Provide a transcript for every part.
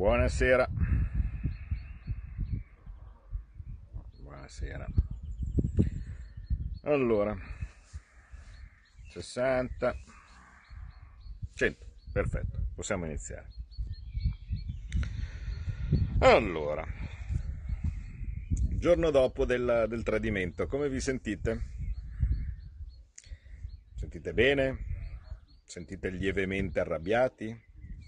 Buonasera. Buonasera. Allora, 60, 100, perfetto, possiamo iniziare. Allora, giorno dopo del, del tradimento, come vi sentite? Sentite bene? Sentite lievemente arrabbiati?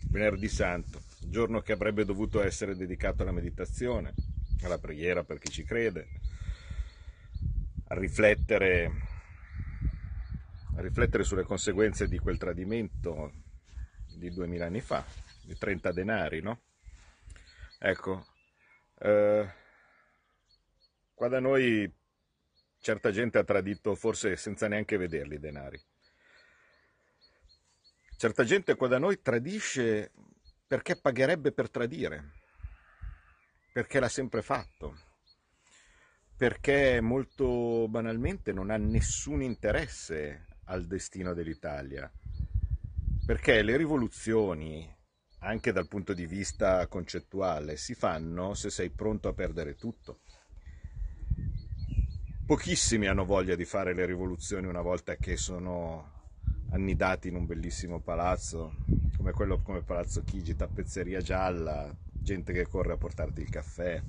Venerdì Santo, giorno che avrebbe dovuto essere dedicato alla meditazione, alla preghiera per chi ci crede, a riflettere, a riflettere sulle conseguenze di quel tradimento di duemila anni fa, di 30 denari, no? Ecco, eh, qua da noi certa gente ha tradito forse senza neanche vederli i denari. Certa gente qua da noi tradisce perché pagherebbe per tradire, perché l'ha sempre fatto, perché molto banalmente non ha nessun interesse al destino dell'Italia, perché le rivoluzioni, anche dal punto di vista concettuale, si fanno se sei pronto a perdere tutto. Pochissimi hanno voglia di fare le rivoluzioni una volta che sono annidati in un bellissimo palazzo, come quello come Palazzo Chigi, tappezzeria gialla, gente che corre a portarti il caffè,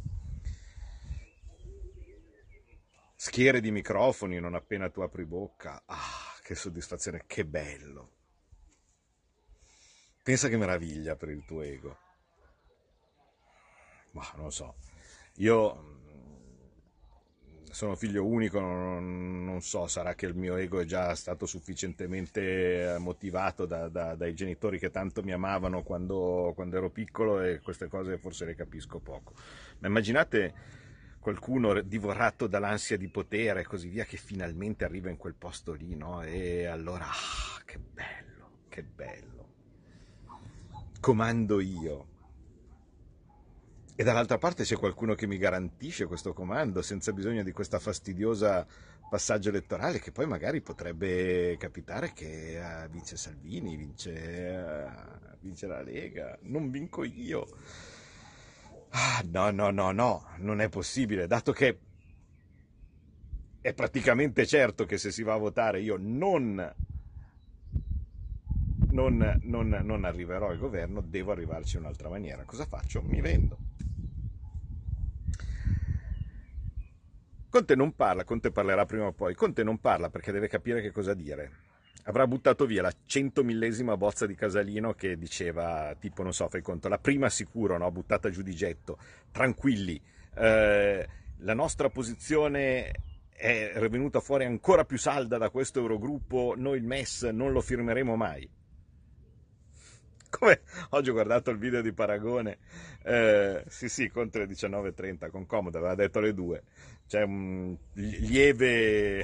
schiere di microfoni non appena tu apri bocca. Ah, che soddisfazione, che bello. Pensa che meraviglia per il tuo ego. Ma non so, io sono figlio unico, non, non, so, sarà che il mio ego è già stato sufficientemente motivato da, da, dai genitori che tanto mi amavano quando, quando, ero piccolo e queste cose forse le capisco poco. Ma immaginate qualcuno divorato dall'ansia di potere e così via che finalmente arriva in quel posto lì, no? E allora, ah, che bello, che bello. Comando io e dall'altra parte c'è qualcuno che mi garantisce questo comando senza bisogno di questa fastidiosa passaggio elettorale che poi magari potrebbe capitare che uh, vince Salvini, vince, uh, vince, la Lega, non vinco io. Ah, no, no, no, no, non è possibile, dato che è praticamente certo che se si va a votare io non non, non, non, arriverò al governo, devo arrivarci in un'altra maniera. Cosa faccio? Mi vendo. Conte non parla, Conte parlerà prima o poi. Conte non parla perché deve capire che cosa dire. Avrà buttato via la centomillesima bozza di Casalino che diceva, tipo, non so, fai conto, la prima sicuro, no? buttata giù di getto. Tranquilli, eh, la nostra posizione è venuta fuori ancora più salda da questo Eurogruppo, noi il MES non lo firmeremo mai come oggi ho guardato il video di Paragone, eh, sì sì, contro le 19.30, con comodo, aveva detto le 2, c'è un lieve,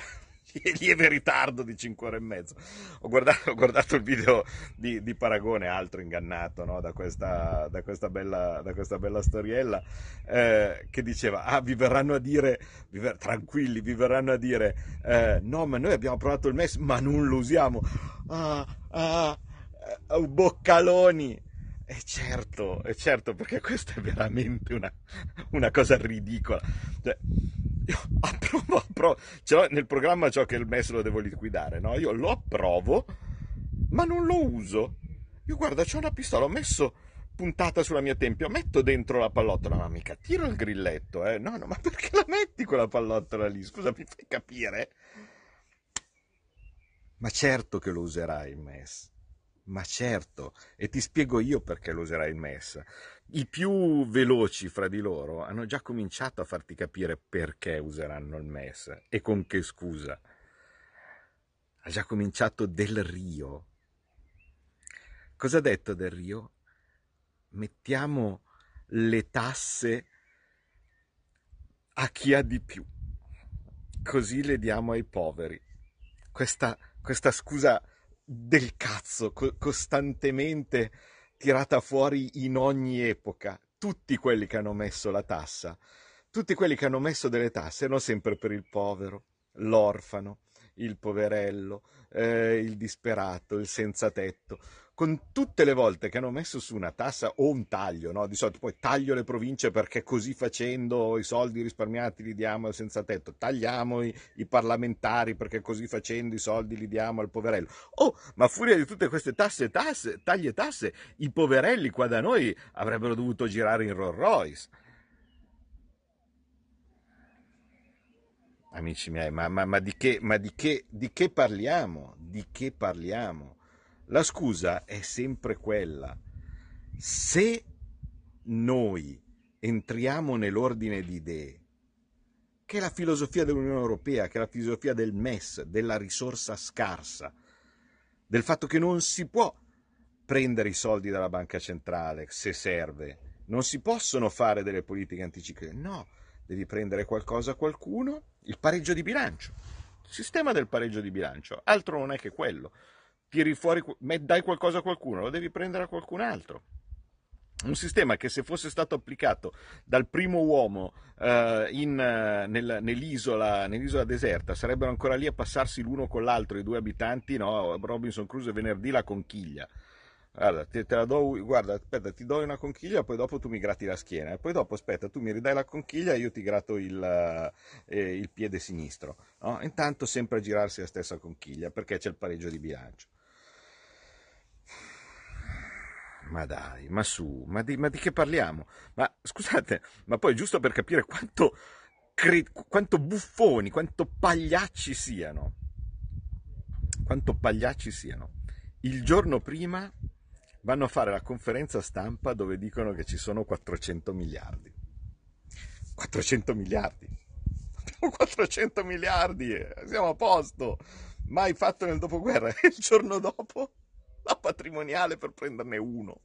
lieve ritardo di 5 ore e mezzo. Ho guardato, ho guardato il video di, di, Paragone, altro ingannato no? da, questa, da, questa bella, da, questa, bella, storiella, eh, che diceva, ah, vi verranno a dire, vi ver- tranquilli, vi verranno a dire, eh, no, ma noi abbiamo provato il MES, ma non lo usiamo. Ah, ah, boccaloni. E certo, è certo, perché questa è veramente una, una cosa ridicola. Cioè, io approvo, approvo, cioè, nel programma ciò che il MES lo devo liquidare, no? Io lo approvo, ma non lo uso. Io guarda, c'ho una pistola, ho messo puntata sulla mia tempia, metto dentro la pallottola, ma mica tiro il grilletto, eh? No, no, ma perché la metti quella pallottola lì? Scusa, mi fai capire? Ma certo che lo userai il MES. Ma certo, e ti spiego io perché lo userai il MES. I più veloci fra di loro hanno già cominciato a farti capire perché useranno il MES e con che scusa. Ha già cominciato Del Rio. Cosa ha detto Del Rio? Mettiamo le tasse a chi ha di più, così le diamo ai poveri. Questa, questa scusa del cazzo, co- costantemente tirata fuori in ogni epoca. Tutti quelli che hanno messo la tassa, tutti quelli che hanno messo delle tasse erano sempre per il povero, l'orfano, il poverello, eh, il disperato, il senza tetto con tutte le volte che hanno messo su una tassa o un taglio, no? di solito poi taglio le province perché così facendo i soldi risparmiati li diamo al senza tetto, tagliamo i, i parlamentari perché così facendo i soldi li diamo al poverello. Oh, ma a furia di tutte queste tasse e tasse, tagli e tasse, i poverelli qua da noi avrebbero dovuto girare in Rolls Royce. Amici miei, ma, ma, ma, di, che, ma di, che, di che parliamo? Di che parliamo? La scusa è sempre quella. Se noi entriamo nell'ordine di idee, che è la filosofia dell'Unione Europea, che è la filosofia del MES, della risorsa scarsa, del fatto che non si può prendere i soldi dalla banca centrale se serve, non si possono fare delle politiche anticicliche, no, devi prendere qualcosa a qualcuno, il pareggio di bilancio, il sistema del pareggio di bilancio, altro non è che quello tiri fuori, dai qualcosa a qualcuno, lo devi prendere a qualcun altro. Un sistema che se fosse stato applicato dal primo uomo uh, in, uh, nel, nell'isola, nell'isola, deserta sarebbero ancora lì a passarsi l'uno con l'altro i due abitanti, no? Robinson Crusoe venerdì la conchiglia. Guarda, te, te, la do, guarda, aspetta, ti do una conchiglia, poi dopo tu mi gratti la schiena, e poi dopo, aspetta, tu mi ridai la conchiglia e io ti gratto il, eh, il piede sinistro. No? Intanto sempre a girarsi la stessa conchiglia, perché c'è il pareggio di bilancio. Ma dai, ma su, ma di, ma di che parliamo? Ma scusate, ma poi giusto per capire quanto, cre- quanto buffoni, quanto pagliacci siano, quanto pagliacci siano. Il giorno prima vanno a fare la conferenza stampa dove dicono che ci sono 400 miliardi. 400 miliardi. Abbiamo 400 miliardi, siamo a posto. Mai fatto nel dopoguerra. E il giorno dopo la patrimoniale per prenderne uno.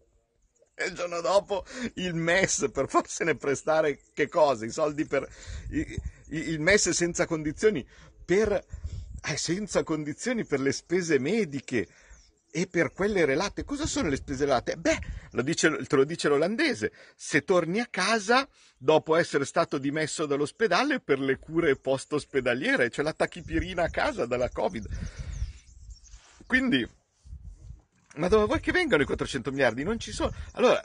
E il giorno dopo il MES per farsene prestare che cosa? I soldi per il MES senza condizioni per eh, senza condizioni per le spese mediche e per quelle relate. Cosa sono le spese relate? Beh, lo dice, te lo dice l'olandese, se torni a casa dopo essere stato dimesso dall'ospedale per le cure post-ospedaliere, cioè la tachipirina a casa dalla Covid. Quindi ma dove vuoi che vengano i 400 miliardi? Non ci sono. Allora,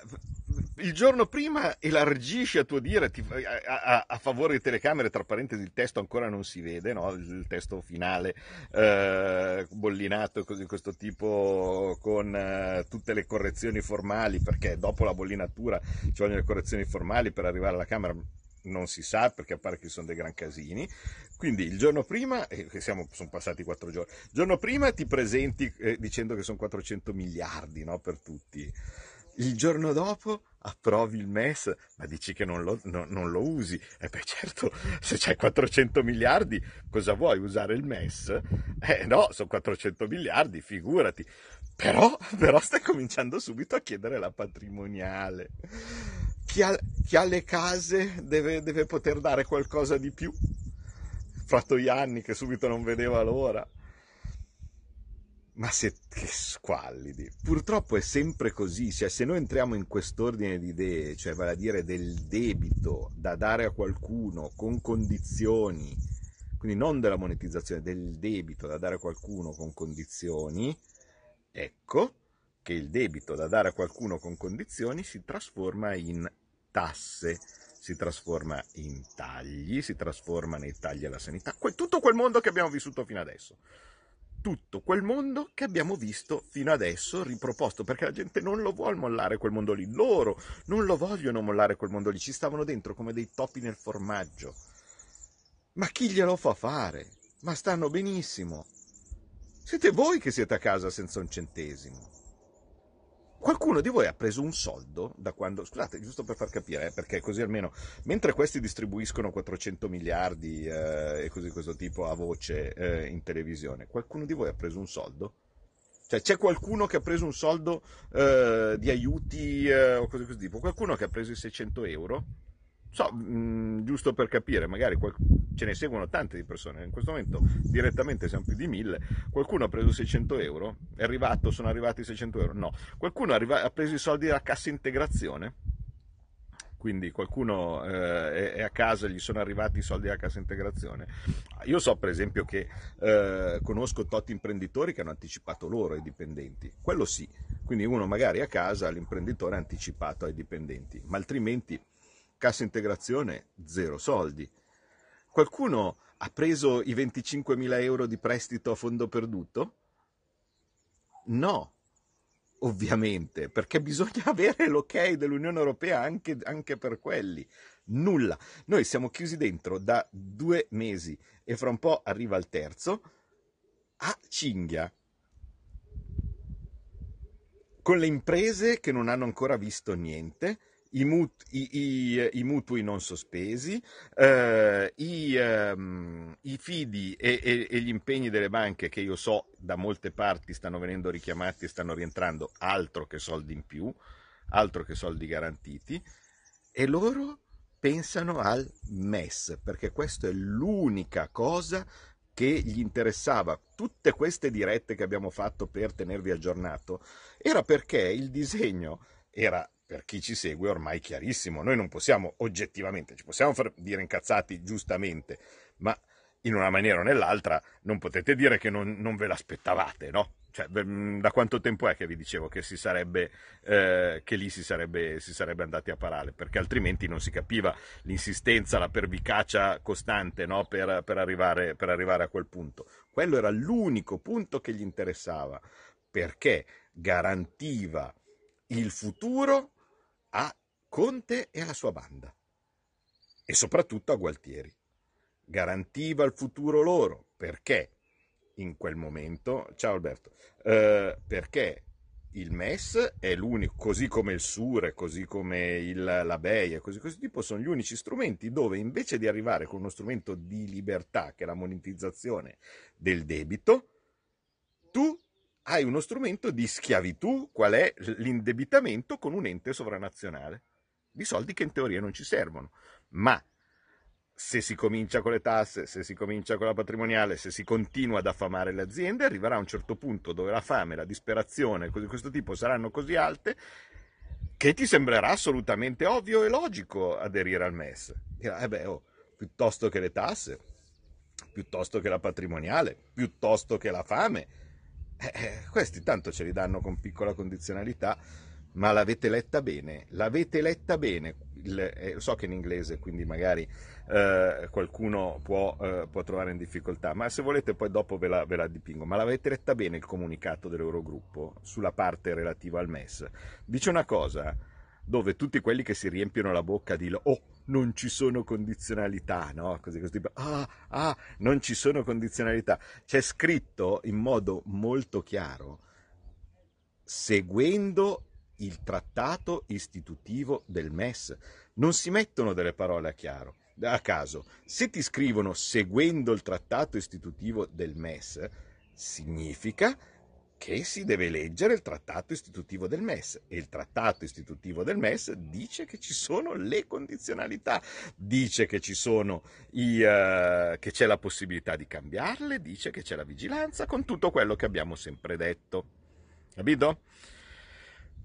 il giorno prima elargisci a tuo dire ti, a, a, a, favore di telecamere, tra parentesi il testo ancora non si vede, no? il testo finale eh, bollinato di questo tipo con eh, tutte le correzioni formali, perché dopo la bollinatura ci vogliono le correzioni formali per arrivare alla Camera, non si sa perché pare che sono dei gran casini. Quindi il giorno prima, e siamo, sono passati quattro giorni, il giorno prima ti presenti eh, dicendo che sono 400 miliardi no, per tutti. Il giorno dopo approvi il MES, ma dici che non lo, no, non lo usi. E eh beh certo, se c'hai 400 miliardi, cosa vuoi usare il MES? Eh no, sono 400 miliardi, figurati. Però, però stai cominciando subito a chiedere la patrimoniale. Chi ha, chi ha le case deve, deve poter dare qualcosa di più Fratoianni che subito non vedeva l'ora. Ma se, che squallidi. Purtroppo è sempre così, cioè se noi entriamo in quest'ordine di idee, cioè vale a dire del debito da dare a qualcuno con condizioni, quindi non della monetizzazione, del debito da dare a qualcuno con condizioni, ecco che il debito da dare a qualcuno con condizioni si trasforma in tasse si trasforma in tagli, si trasforma nei tagli alla sanità, tutto quel mondo che abbiamo vissuto fino adesso. Tutto quel mondo che abbiamo visto fino adesso riproposto, perché la gente non lo vuole mollare quel mondo lì, loro non lo vogliono mollare quel mondo lì, ci stavano dentro come dei topi nel formaggio. Ma chi glielo fa fare? Ma stanno benissimo. Siete voi che siete a casa senza un centesimo. Qualcuno di voi ha preso un soldo da quando, scusate, giusto per far capire, eh, perché così almeno, mentre questi distribuiscono 400 miliardi eh, e così questo tipo a voce eh, in televisione, qualcuno di voi ha preso un soldo? Cioè c'è qualcuno che ha preso un soldo eh, di aiuti eh, o cose così tipo? Qualcuno che ha preso i 600 euro? So, mh, mm, giusto per capire, magari qual- ce ne seguono tante di persone, in questo momento direttamente siamo più di mille, qualcuno ha preso 600 euro, è arrivato, sono arrivati 600 euro, no, qualcuno arriva- ha preso i soldi della cassa integrazione, quindi qualcuno eh, è a casa gli sono arrivati i soldi alla cassa integrazione. Io so per esempio che eh, conosco tot imprenditori che hanno anticipato loro ai dipendenti, quello sì, quindi uno magari a casa l'imprenditore ha anticipato ai dipendenti, ma altrimenti cassa integrazione zero soldi. Qualcuno ha preso i 25.000 euro di prestito a fondo perduto? No, ovviamente, perché bisogna avere l'ok dell'Unione Europea anche, anche, per quelli. Nulla. Noi siamo chiusi dentro da due mesi e fra un po' arriva il terzo a cinghia. Con le imprese che non hanno ancora visto niente, i, mut- i, i, mutui non sospesi, eh, ehm, i, fidi e, e, e, gli impegni delle banche che io so da molte parti stanno venendo richiamati e stanno rientrando, altro che soldi in più, altro che soldi garantiti, e loro pensano al MES, perché questa è l'unica cosa che gli interessava. Tutte queste dirette che abbiamo fatto per tenervi aggiornato era perché il disegno era per chi ci segue ormai chiarissimo. Noi non possiamo oggettivamente, ci possiamo far dire incazzati giustamente, ma in una maniera o nell'altra non potete dire che non, non ve l'aspettavate, no? Cioè, da quanto tempo è che vi dicevo che, si sarebbe, eh, che lì si sarebbe, si sarebbe, andati a parare? Perché altrimenti non si capiva l'insistenza, la pervicacia costante no? per, per, arrivare, per arrivare a quel punto. Quello era l'unico punto che gli interessava, perché garantiva il futuro a Conte e alla sua banda. E soprattutto a Gualtieri. Garantiva il futuro loro. Perché? In quel momento, ciao Alberto, eh, perché il MES è l'unico, così come il SURE, così come il, la BEI e così così tipo, sono gli unici strumenti dove invece di arrivare con uno strumento di libertà, che è la monetizzazione del debito, tu hai uno strumento di schiavitù, qual è l'indebitamento con un ente sovranazionale, di soldi che in teoria non ci servono. Ma se si comincia con le tasse, se si comincia con la patrimoniale, se si continua ad affamare le aziende, arriverà un certo punto dove la fame, la disperazione di questo tipo saranno così alte che ti sembrerà assolutamente ovvio e logico aderire al MES. Eh beh, oh, piuttosto che le tasse, piuttosto che la patrimoniale, piuttosto che la fame, eh, eh, questi tanto ce li danno con piccola condizionalità, ma l'avete letta bene, l'avete letta bene, Il, eh, so che in inglese, quindi magari eh, qualcuno può, eh, può, trovare in difficoltà, ma se volete poi dopo ve la, ve la dipingo, ma l'avete letta bene il comunicato dell'Eurogruppo sulla parte relativa al MES. Dice una cosa, dove tutti quelli che si riempiono la bocca di oh, non ci sono condizionalità, no? Così, così, ah, ah, non ci sono condizionalità. C'è scritto in modo molto chiaro, seguendo il trattato istitutivo del MES. Non si mettono delle parole a chiaro, a caso. Se ti scrivono seguendo il trattato istitutivo del MES, significa che si deve leggere il trattato istitutivo del MES e il trattato istitutivo del MES dice che ci sono le condizionalità, dice che, i, uh, che c'è la possibilità di cambiarle, dice che c'è la vigilanza con tutto quello che abbiamo sempre detto. Capito?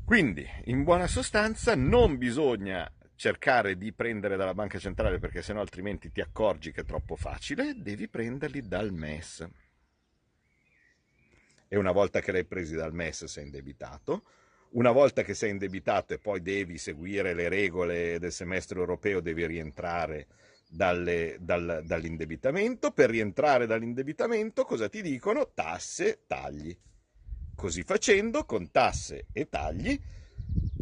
Quindi, in buona sostanza, non bisogna cercare di prendere dalla banca centrale perché sennò altrimenti ti accorgi che è troppo facile, devi prenderli dal MES e una volta che l'hai presi dal MES sei indebitato. Una volta che sei indebitato e poi devi seguire le regole del semestre europeo, devi rientrare dalle, dal, dall'indebitamento. Per rientrare dall'indebitamento cosa ti dicono? Tasse, tagli. Così facendo, con tasse e tagli,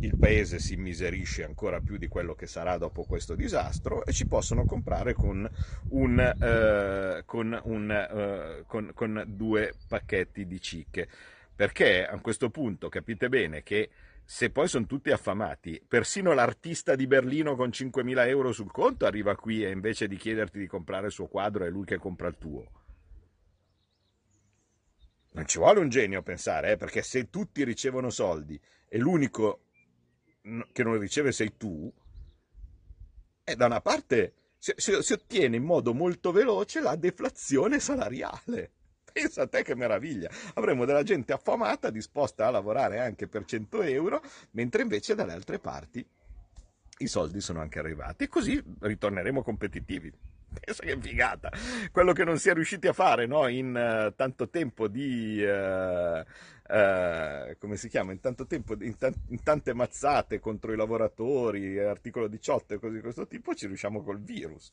il paese si immiserisce ancora più di quello che sarà dopo questo disastro e ci possono comprare con, un, eh, con, un, eh, con, con due pacchetti di cicche. Perché a questo punto capite bene che se poi sono tutti affamati, persino l'artista di Berlino con 5.000 euro sul conto arriva qui e invece di chiederti di comprare il suo quadro è lui che compra il tuo. Non ci vuole un genio a pensare, eh, perché se tutti ricevono soldi e l'unico che non riceve sei tu, e da una parte si, si, si ottiene in modo molto veloce la deflazione salariale. Pensa a te che meraviglia! Avremo della gente affamata disposta a lavorare anche per 100 euro, mentre invece dalle altre parti i soldi sono anche arrivati e così ritorneremo competitivi. Pensa che figata! Quello che non si è riusciti a fare no? in uh, tanto tempo di... Uh, uh, come si chiama? In tanto tempo, in, t- in, tante mazzate contro i lavoratori, articolo 18 e cose di questo tipo, ci riusciamo col virus.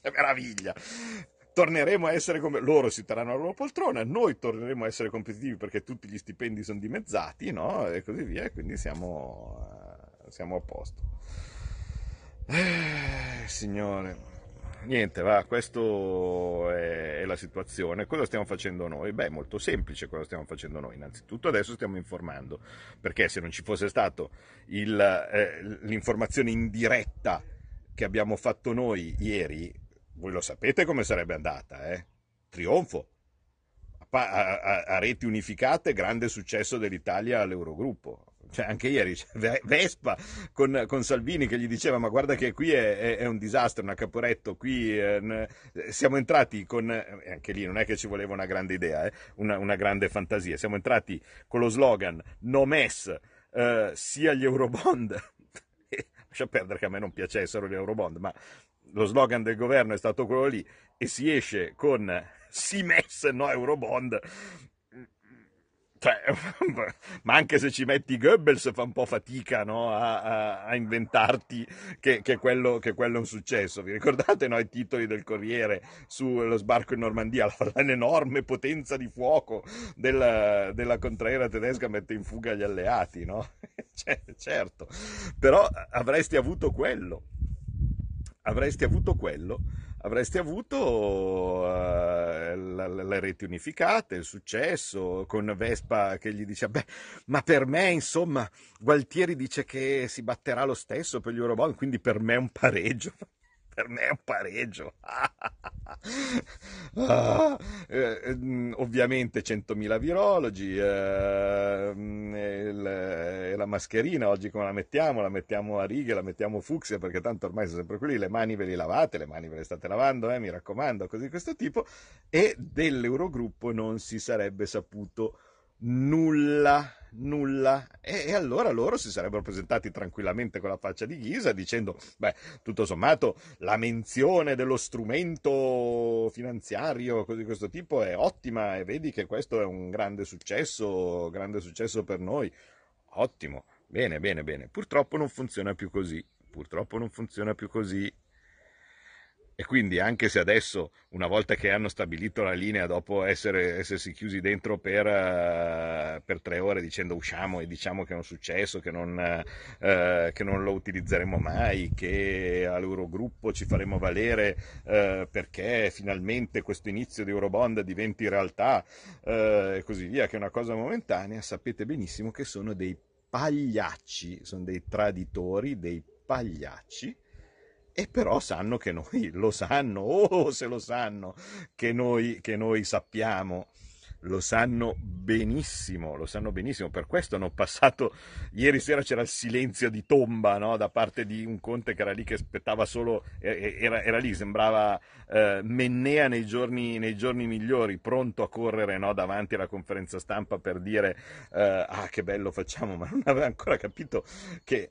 È meraviglia! torneremo a essere come loro si terranno la loro poltrona, noi torneremo a essere competitivi perché tutti gli stipendi sono dimezzati, no? E così via, e quindi siamo, siamo a posto. Eh, signore, niente, va, questa è, è, la situazione. Cosa stiamo facendo noi? Beh, molto semplice cosa stiamo facendo noi. Innanzitutto adesso stiamo informando, perché se non ci fosse stato il, eh, l'informazione in diretta che abbiamo fatto noi ieri, voi lo sapete come sarebbe andata, eh? Trionfo. A, a, a, reti unificate, grande successo dell'Italia all'Eurogruppo. Cioè, anche ieri Vespa con, con, Salvini che gli diceva ma guarda che qui è, è, è un disastro, una caporetto, qui eh, siamo entrati con, anche lì non è che ci voleva una grande idea, eh, una, una, grande fantasia, siamo entrati con lo slogan no mess eh, sia gli Eurobond, lascia perdere che a me non piacessero gli Eurobond, ma lo slogan del governo è stato quello lì e si esce con si mess no Eurobond cioè, ma anche se ci metti Goebbels fa un po' fatica no? a, a, a, inventarti che, che, quello, che, quello, è un successo. Vi ricordate no, i titoli del Corriere sullo sbarco in Normandia? L'enorme potenza di fuoco della, della contraera tedesca mette in fuga gli alleati, no? cioè, certo, però avresti avuto quello. Avresti avuto quello avresti avuto uh, le reti unificate, il successo, con Vespa che gli dice, beh, ma per me, insomma, Gualtieri dice che si batterà lo stesso per gli Eurobond, quindi per me è un pareggio per me è un pareggio. ah, eh, mm, ovviamente 100.000 virologi eh, e la mascherina oggi come la mettiamo? La mettiamo a righe, la mettiamo fucsia perché tanto ormai sono sempre quelli, le mani ve le lavate, le mani ve le state lavando, eh, mi raccomando, così di questo tipo e dell'Eurogruppo non si sarebbe saputo nulla, nulla. E, e, allora loro si sarebbero presentati tranquillamente con la faccia di ghisa dicendo, beh, tutto sommato la menzione dello strumento finanziario di questo tipo è ottima e vedi che questo è un grande successo, grande successo per noi. Ottimo, bene, bene, bene. Purtroppo non funziona più così. Purtroppo non funziona più così. E quindi anche se adesso, una volta che hanno stabilito la linea, dopo essere, essersi chiusi dentro per, uh, per, tre ore dicendo usciamo e diciamo che è un successo, che non, uh, che non lo utilizzeremo mai, che all'Eurogruppo ci faremo valere uh, perché finalmente questo inizio di Eurobond diventi realtà e così via, che è una cosa momentanea, sapete benissimo che sono dei pagliacci, sono dei traditori, dei pagliacci e però sanno che noi lo sanno, oh se lo sanno, che noi, che noi sappiamo, lo sanno benissimo, lo sanno benissimo, per questo hanno passato, ieri sera c'era il silenzio di tomba no? da parte di un conte che era lì che aspettava solo, era, era lì, sembrava eh, Mennea nei giorni, nei giorni, migliori, pronto a correre no? davanti alla conferenza stampa per dire eh, ah che bello facciamo, ma non aveva ancora capito che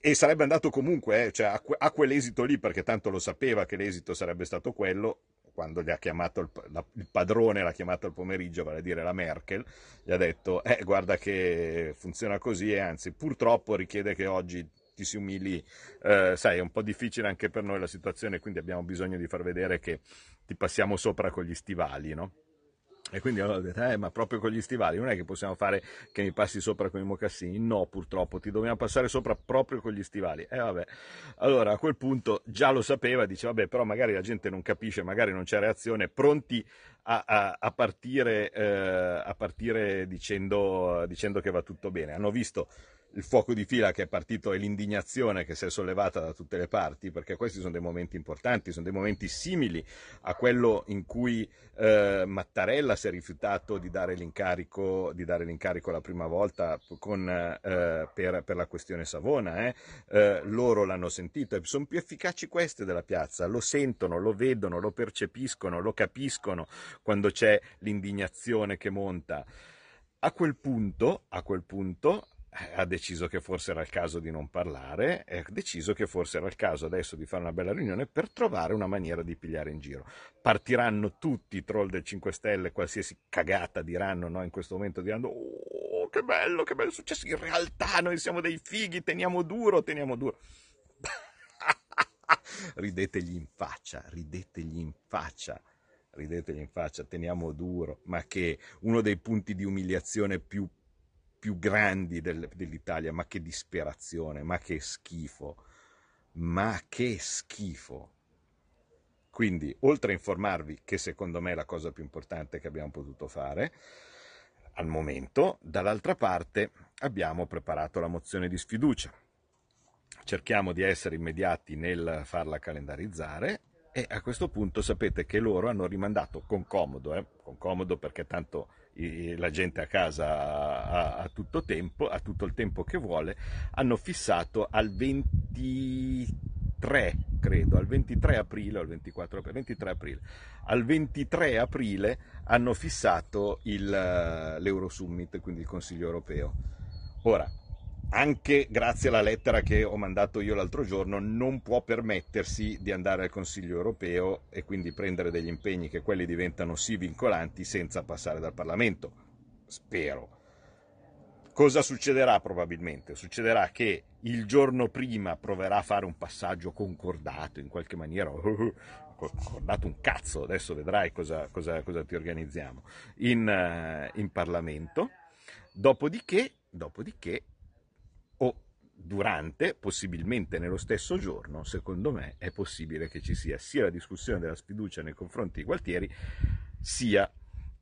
e sarebbe andato comunque, eh, cioè a, a, quell'esito lì, perché tanto lo sapeva che l'esito sarebbe stato quello, quando gli ha chiamato il, la, il padrone, l'ha chiamato al pomeriggio, vale a dire la Merkel, gli ha detto, eh, guarda che funziona così e anzi purtroppo richiede che oggi ti si umili, eh, sai, è un po' difficile anche per noi la situazione, quindi abbiamo bisogno di far vedere che ti passiamo sopra con gli stivali, no? E quindi allora detto, eh, ma proprio con gli stivali, non è che possiamo fare che mi passi sopra con i mocassini? No, purtroppo, ti dobbiamo passare sopra proprio con gli stivali. E eh, vabbè, allora a quel punto già lo sapeva, dice, vabbè, però magari la gente non capisce, magari non c'è reazione, pronti a, a, a partire, eh, a partire dicendo, dicendo che va tutto bene. Hanno visto il fuoco di fila che è partito e l'indignazione che si è sollevata da tutte le parti, perché questi sono dei momenti importanti, sono dei momenti simili a quello in cui eh, Mattarella si è rifiutato di dare l'incarico, di dare l'incarico la prima volta con, eh, per, per, la questione Savona. Eh. eh loro l'hanno sentito e sono più efficaci queste della piazza, lo sentono, lo vedono, lo percepiscono, lo capiscono quando c'è l'indignazione che monta. A quel punto, a quel punto ha deciso che forse era il caso di non parlare, ha deciso che forse era il caso adesso di fare una bella riunione per trovare una maniera di pigliare in giro. Partiranno tutti i troll del 5 Stelle, qualsiasi cagata diranno no? in questo momento, diranno oh che bello, che bello è successo, in realtà noi siamo dei fighi, teniamo duro, teniamo duro. ridetegli in faccia, ridetegli in faccia ridetegli in faccia, teniamo duro, ma che uno dei punti di umiliazione più più grandi del, dell'Italia, ma che disperazione, ma che schifo, ma che schifo. Quindi, oltre a informarvi, che secondo me è la cosa più importante che abbiamo potuto fare al momento, dall'altra parte abbiamo preparato la mozione di sfiducia. Cerchiamo di essere immediati nel farla calendarizzare e a questo punto sapete che loro hanno rimandato con comodo, eh? con comodo perché tanto la gente a casa ha, tutto, tempo, ha tutto il tempo che vuole, hanno fissato al 23, credo, al 23 aprile al 24 aprile, 23 aprile. Al 23 aprile hanno fissato il, l'Eurosummit, quindi il Consiglio europeo. Ora, anche grazie alla lettera che ho mandato io l'altro giorno, non può permettersi di andare al Consiglio europeo e quindi prendere degli impegni che quelli diventano sì vincolanti senza passare dal Parlamento. Spero. Cosa succederà probabilmente? Succederà che il giorno prima proverà a fare un passaggio concordato in qualche maniera, concordato un cazzo, adesso vedrai cosa, cosa, cosa ti organizziamo, in, eh, in Parlamento, dopodiché, dopodiché durante, possibilmente nello stesso giorno, secondo me è possibile che ci sia sia la discussione della sfiducia nei confronti di Gualtieri, sia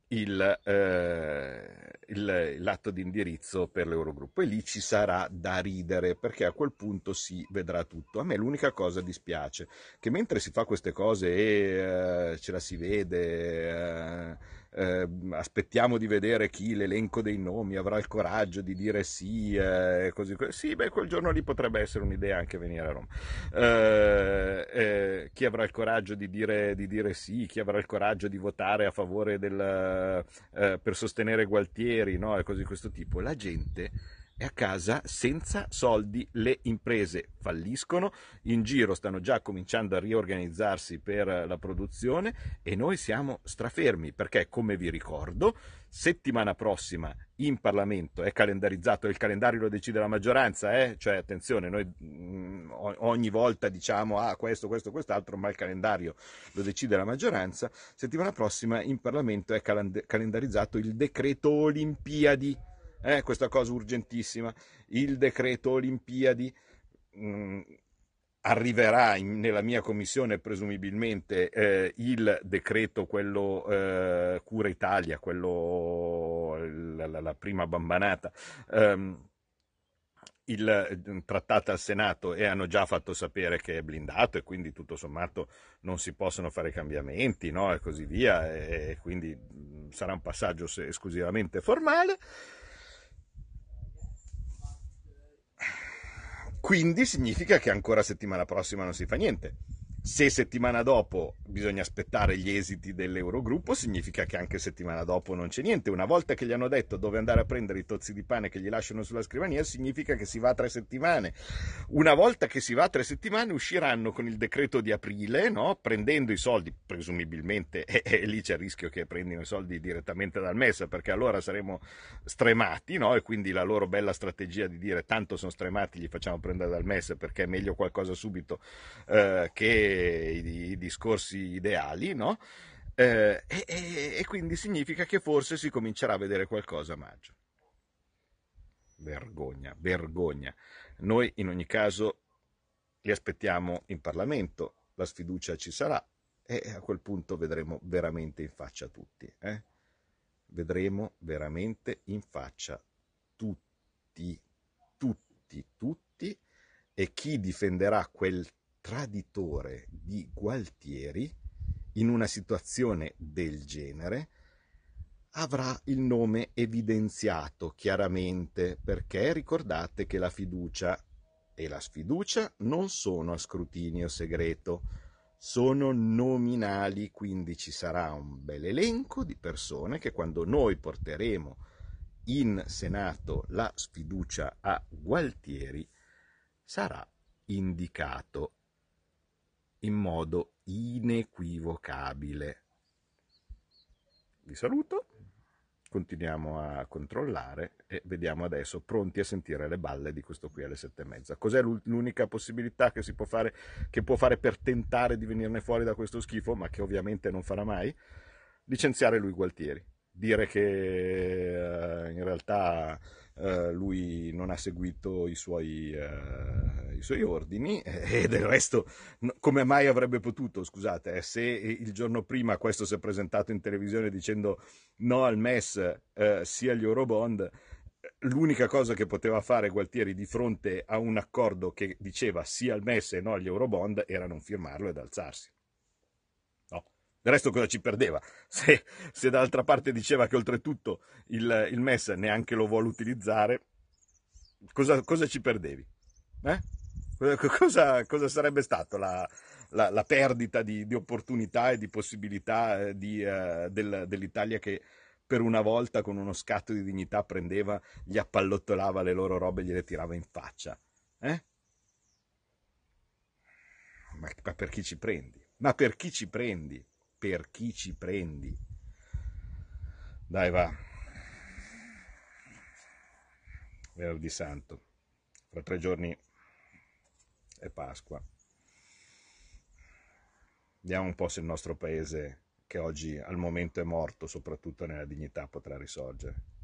il, eh, il, l'atto di indirizzo per l'Eurogruppo e lì ci sarà da ridere perché a quel punto si vedrà tutto. A me l'unica cosa dispiace che mentre si fa queste cose e eh, ce la si vede, eh, eh, aspettiamo di vedere chi l'elenco dei nomi avrà il coraggio di dire sì, eh, così, sì, beh, quel giorno lì potrebbe essere un'idea anche venire a Roma. Eh, eh, chi avrà il coraggio di dire, di dire, sì, chi avrà il coraggio di votare a favore del, eh, per sostenere Gualtieri, no? e cose di questo tipo. La gente è a casa senza soldi, le imprese falliscono, in giro stanno già cominciando a riorganizzarsi per la produzione e noi siamo strafermi perché, come vi ricordo, settimana prossima in Parlamento è calendarizzato, il calendario lo decide la maggioranza, eh? cioè attenzione, noi mm, ogni volta diciamo ah questo, questo, quest'altro, ma il calendario lo decide la maggioranza, settimana prossima in Parlamento è calendarizzato il decreto Olimpiadi eh, questa cosa urgentissima, il decreto Olimpiadi mh, mm, arriverà in, nella mia commissione presumibilmente eh, il decreto, quello eh, Cura Italia, quello, la, la, la prima bambanata. Um, il trattato al Senato e hanno già fatto sapere che è blindato e quindi tutto sommato non si possono fare cambiamenti no? e così via e quindi mm, sarà un passaggio esclusivamente formale. Quindi significa che ancora settimana prossima non si fa niente. Se settimana dopo bisogna aspettare gli esiti dell'Eurogruppo, significa che anche settimana dopo non c'è niente. Una volta che gli hanno detto dove andare a prendere i tozzi di pane che gli lasciano sulla scrivania, significa che si va tre settimane. Una volta che si va tre settimane, usciranno con il decreto di aprile, no? prendendo i soldi, presumibilmente, e, e, lì c'è il rischio che prendano i soldi direttamente dal MES, perché allora saremo stremati, no? e quindi la loro bella strategia di dire tanto sono stremati, li facciamo prendere dal MES perché è meglio qualcosa subito eh, che i, i discorsi ideali, no? Eh, e, e, quindi significa che forse si comincerà a vedere qualcosa a maggio. Vergogna, vergogna. Noi in ogni caso li aspettiamo in Parlamento, la sfiducia ci sarà e a quel punto vedremo veramente in faccia tutti. Eh? Vedremo veramente in faccia tutti, tutti, tutti e chi difenderà quel traditore di Gualtieri in una situazione del genere avrà il nome evidenziato chiaramente perché ricordate che la fiducia e la sfiducia non sono a scrutinio segreto, sono nominali, quindi ci sarà un bel elenco di persone che quando noi porteremo in Senato la sfiducia a Gualtieri, sarà indicato in modo inequivocabile. Vi saluto, continuiamo a controllare e vediamo adesso pronti a sentire le balle di questo qui alle sette e mezza. Cos'è l'unica possibilità che si può fare, che può fare per tentare di venirne fuori da questo schifo, ma che ovviamente non farà mai? Licenziare lui Gualtieri dire che eh, in realtà eh, lui non ha seguito i suoi, eh, i suoi, ordini e del resto come mai avrebbe potuto, scusate, eh, se il giorno prima questo si è presentato in televisione dicendo no al MES eh, sia agli Eurobond, l'unica cosa che poteva fare Gualtieri di fronte a un accordo che diceva sì al MES e no agli Eurobond era non firmarlo ed alzarsi. Del resto cosa ci perdeva? Se, se dall'altra parte diceva che oltretutto il, il MES neanche lo vuole utilizzare, cosa, cosa ci perdevi? Eh? Cosa, cosa, sarebbe stata la, la, la perdita di, di, opportunità e di possibilità eh, di, uh, del, dell'Italia che per una volta con uno scatto di dignità prendeva, gli appallottolava le loro robe e gliele tirava in faccia? Eh? Ma, ma per chi ci prendi? Ma per chi ci prendi? Per chi ci prendi. Dai, va. Venerdì Santo. Fra tre giorni è Pasqua. Vediamo un po' se il nostro paese, che oggi al momento è morto, soprattutto nella dignità, potrà risorgere.